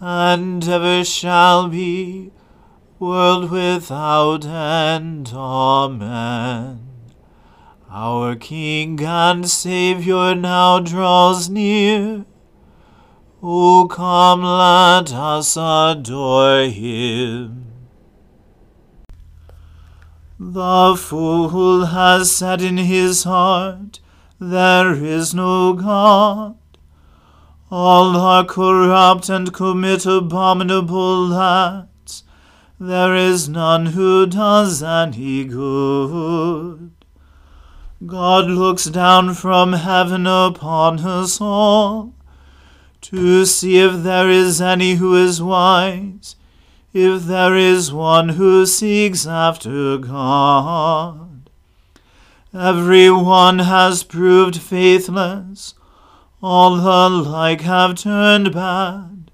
and ever shall be, world without end. Amen. Our King and Saviour now draws near. O come, let us adore him. The fool has said in his heart, There is no God. All are corrupt and commit abominable acts. There is none who does any good. God looks down from heaven upon us all to see if there is any who is wise, if there is one who seeks after God. Every one has proved faithless all alike have turned bad.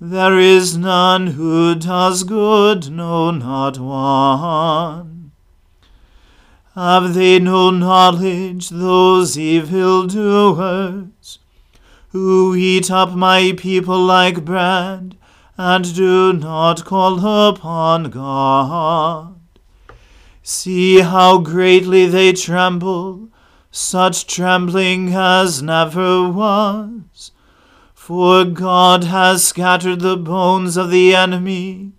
There is none who does good, no, not one. Have they no knowledge, those evil doers, who eat up my people like bread, and do not call upon God? See how greatly they tremble such trembling as never was. For God has scattered the bones of the enemy.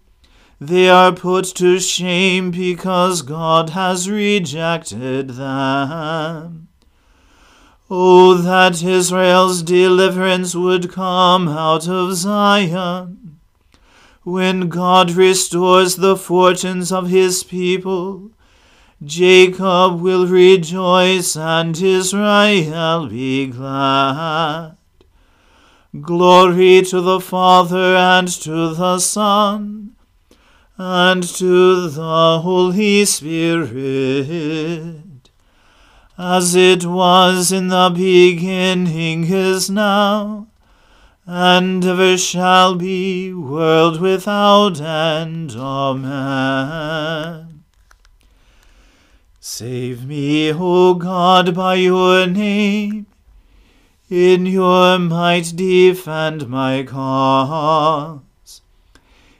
They are put to shame because God has rejected them. Oh, that Israel's deliverance would come out of Zion. When God restores the fortunes of his people, Jacob will rejoice and Israel be glad. Glory to the Father and to the Son and to the Holy Spirit, as it was in the beginning is now, and ever shall be, world without end. Amen. Save me, O God, by your name. In your might defend my cause.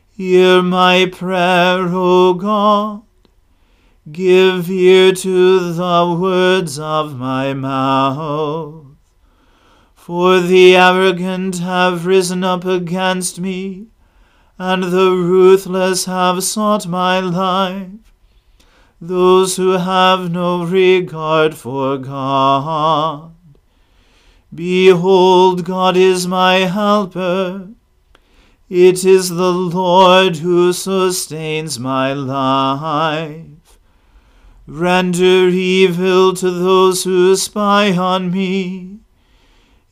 Hear my prayer, O God Give ear to the words of my mouth. For the arrogant have risen up against me, and the ruthless have sought my life. Those who have no regard for God. Behold, God is my helper. It is the Lord who sustains my life. Render evil to those who spy on me.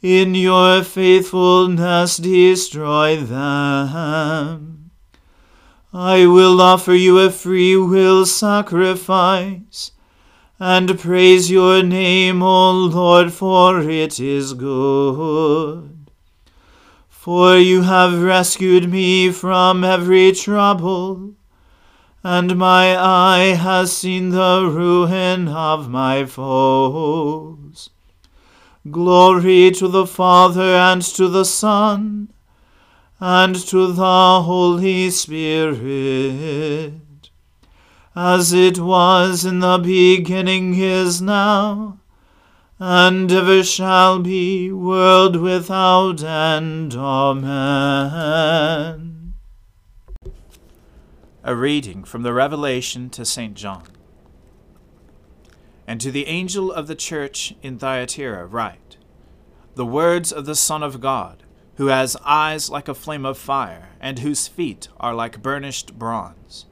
In your faithfulness destroy them. I will offer you a free will sacrifice, and praise your name, O Lord, for it is good. For you have rescued me from every trouble and my eye has seen the ruin of my foes. Glory to the Father and to the Son and to the Holy Spirit, as it was in the beginning is now, and ever shall be, world without end. Amen. A reading from the Revelation to St. John. And to the angel of the church in Thyatira write The words of the Son of God, who has eyes like a flame of fire, and whose feet are like burnished bronze.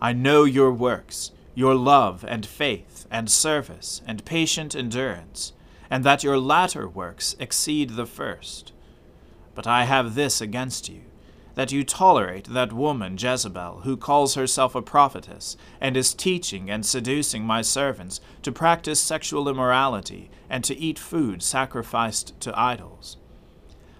I know your works, your love and faith and service and patient endurance, and that your latter works exceed the first. But I have this against you that you tolerate that woman Jezebel, who calls herself a prophetess, and is teaching and seducing my servants to practice sexual immorality and to eat food sacrificed to idols.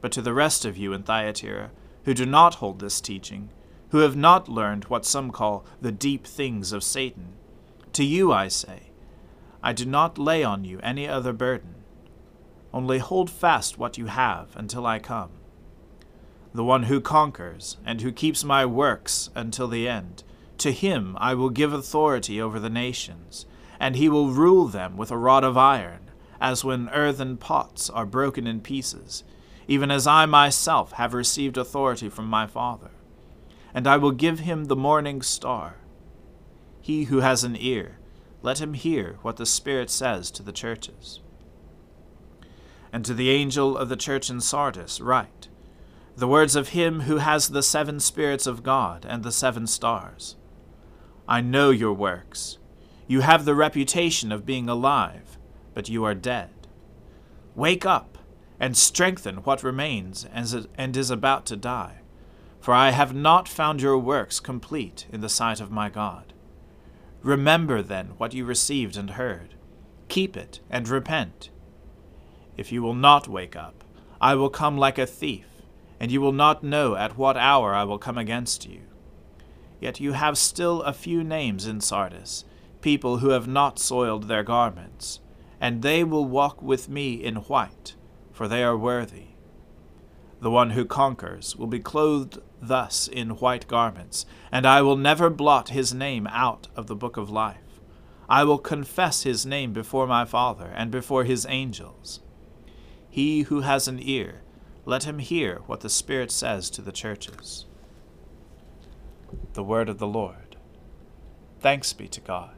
But to the rest of you in Thyatira, who do not hold this teaching, who have not learned what some call the deep things of Satan, to you I say, I do not lay on you any other burden. Only hold fast what you have until I come the one who conquers, and who keeps my works until the end. To him I will give authority over the nations, and he will rule them with a rod of iron, as when earthen pots are broken in pieces, even as I myself have received authority from my Father. And I will give him the morning star. He who has an ear, let him hear what the Spirit says to the churches. And to the angel of the church in Sardis write, the words of him who has the seven spirits of God and the seven stars. I know your works. You have the reputation of being alive, but you are dead. Wake up and strengthen what remains and is about to die, for I have not found your works complete in the sight of my God. Remember then what you received and heard. Keep it and repent. If you will not wake up, I will come like a thief and you will not know at what hour I will come against you. Yet you have still a few names in Sardis, people who have not soiled their garments, and they will walk with me in white, for they are worthy. The one who conquers will be clothed thus in white garments, and I will never blot his name out of the book of life. I will confess his name before my Father and before his angels. He who has an ear, let him hear what the Spirit says to the churches. The Word of the Lord. Thanks be to God.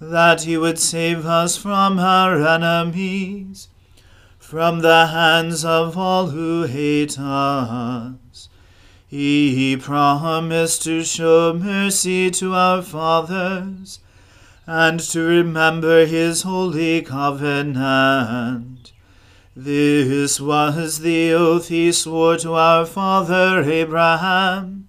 that he would save us from our enemies, from the hands of all who hate us. He promised to show mercy to our fathers, and to remember his holy covenant. This was the oath he swore to our father Abraham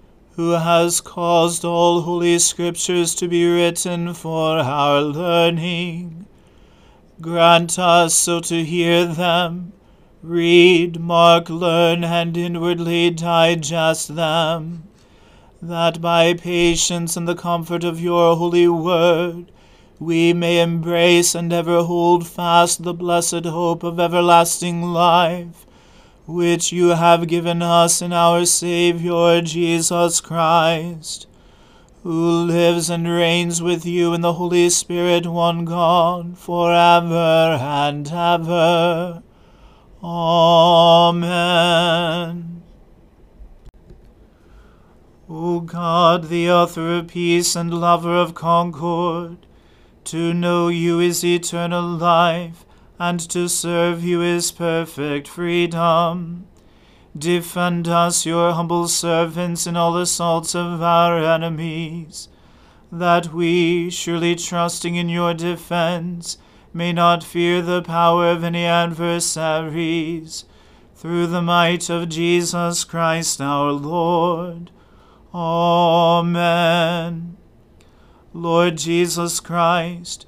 who has caused all holy scriptures to be written for our learning, grant us so to hear them, read, mark, learn, and inwardly digest them, that by patience and the comfort of your holy word, we may embrace and ever hold fast the blessed hope of everlasting life, which you have given us in our Saviour Jesus Christ, who lives and reigns with you in the Holy Spirit, one God, for ever and ever. Amen. O God, the author of peace and lover of concord, to know you is eternal life, and to serve you is perfect freedom. Defend us, your humble servants, in all assaults of our enemies, that we, surely trusting in your defense, may not fear the power of any adversaries. Through the might of Jesus Christ our Lord. Amen. Lord Jesus Christ,